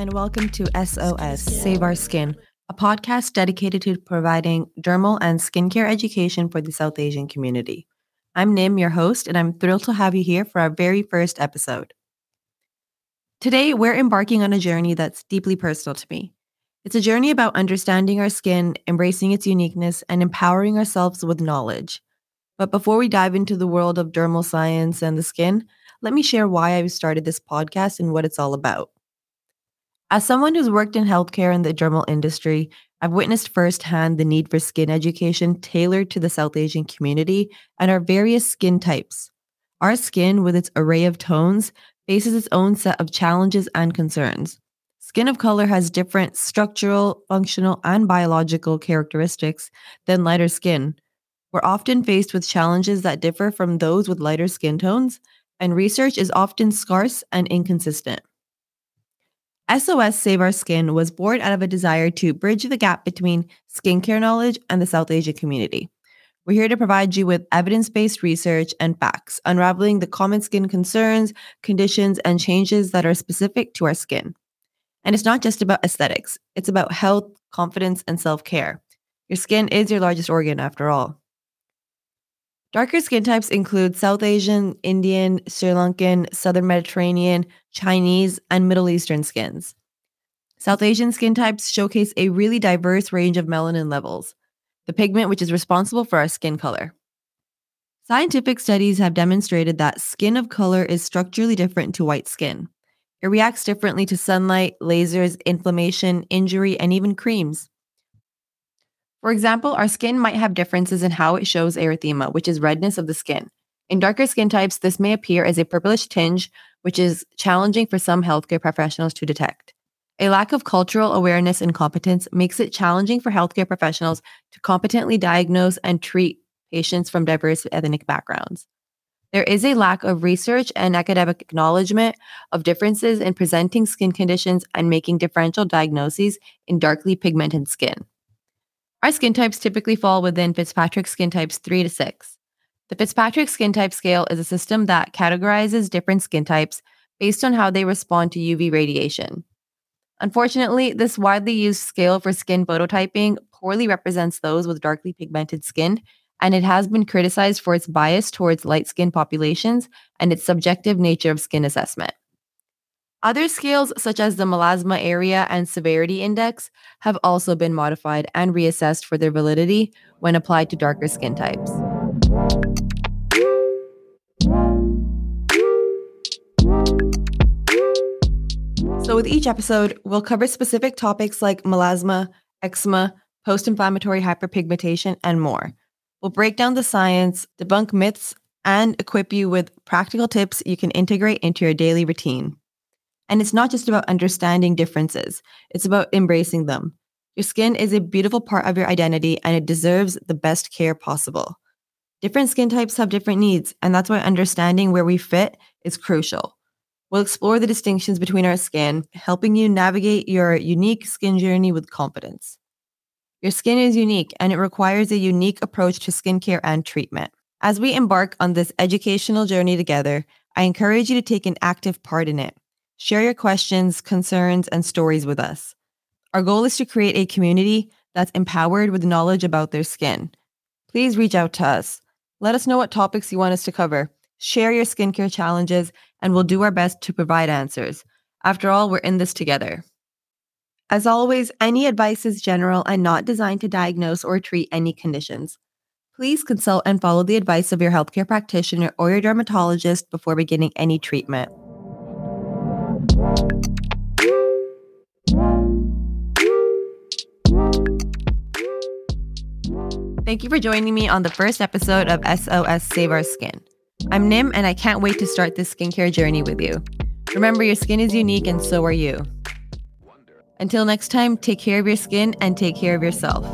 and welcome to SOS Save Our Skin, a podcast dedicated to providing dermal and skincare education for the South Asian community. I'm Nim, your host, and I'm thrilled to have you here for our very first episode. Today, we're embarking on a journey that's deeply personal to me. It's a journey about understanding our skin, embracing its uniqueness, and empowering ourselves with knowledge. But before we dive into the world of dermal science and the skin, let me share why I've started this podcast and what it's all about. As someone who's worked in healthcare and the dermal industry, I've witnessed firsthand the need for skin education tailored to the South Asian community and our various skin types. Our skin, with its array of tones, faces its own set of challenges and concerns. Skin of color has different structural, functional, and biological characteristics than lighter skin. We're often faced with challenges that differ from those with lighter skin tones, and research is often scarce and inconsistent. SOS Save Our Skin was born out of a desire to bridge the gap between skincare knowledge and the South Asian community. We're here to provide you with evidence based research and facts, unraveling the common skin concerns, conditions, and changes that are specific to our skin. And it's not just about aesthetics, it's about health, confidence, and self care. Your skin is your largest organ, after all. Darker skin types include South Asian, Indian, Sri Lankan, Southern Mediterranean, Chinese, and Middle Eastern skins. South Asian skin types showcase a really diverse range of melanin levels, the pigment which is responsible for our skin color. Scientific studies have demonstrated that skin of color is structurally different to white skin. It reacts differently to sunlight, lasers, inflammation, injury, and even creams. For example, our skin might have differences in how it shows erythema, which is redness of the skin. In darker skin types, this may appear as a purplish tinge, which is challenging for some healthcare professionals to detect. A lack of cultural awareness and competence makes it challenging for healthcare professionals to competently diagnose and treat patients from diverse ethnic backgrounds. There is a lack of research and academic acknowledgement of differences in presenting skin conditions and making differential diagnoses in darkly pigmented skin. Our skin types typically fall within Fitzpatrick skin types 3 to 6. The Fitzpatrick skin type scale is a system that categorizes different skin types based on how they respond to UV radiation. Unfortunately, this widely used scale for skin phototyping poorly represents those with darkly pigmented skin, and it has been criticized for its bias towards light skin populations and its subjective nature of skin assessment. Other scales, such as the Melasma Area and Severity Index, have also been modified and reassessed for their validity when applied to darker skin types. So, with each episode, we'll cover specific topics like melasma, eczema, post inflammatory hyperpigmentation, and more. We'll break down the science, debunk myths, and equip you with practical tips you can integrate into your daily routine. And it's not just about understanding differences, it's about embracing them. Your skin is a beautiful part of your identity and it deserves the best care possible. Different skin types have different needs, and that's why understanding where we fit is crucial. We'll explore the distinctions between our skin, helping you navigate your unique skin journey with confidence. Your skin is unique and it requires a unique approach to skincare and treatment. As we embark on this educational journey together, I encourage you to take an active part in it. Share your questions, concerns, and stories with us. Our goal is to create a community that's empowered with knowledge about their skin. Please reach out to us. Let us know what topics you want us to cover. Share your skincare challenges, and we'll do our best to provide answers. After all, we're in this together. As always, any advice is general and not designed to diagnose or treat any conditions. Please consult and follow the advice of your healthcare practitioner or your dermatologist before beginning any treatment. Thank you for joining me on the first episode of SOS Save Our Skin. I'm Nim, and I can't wait to start this skincare journey with you. Remember, your skin is unique, and so are you. Until next time, take care of your skin and take care of yourself.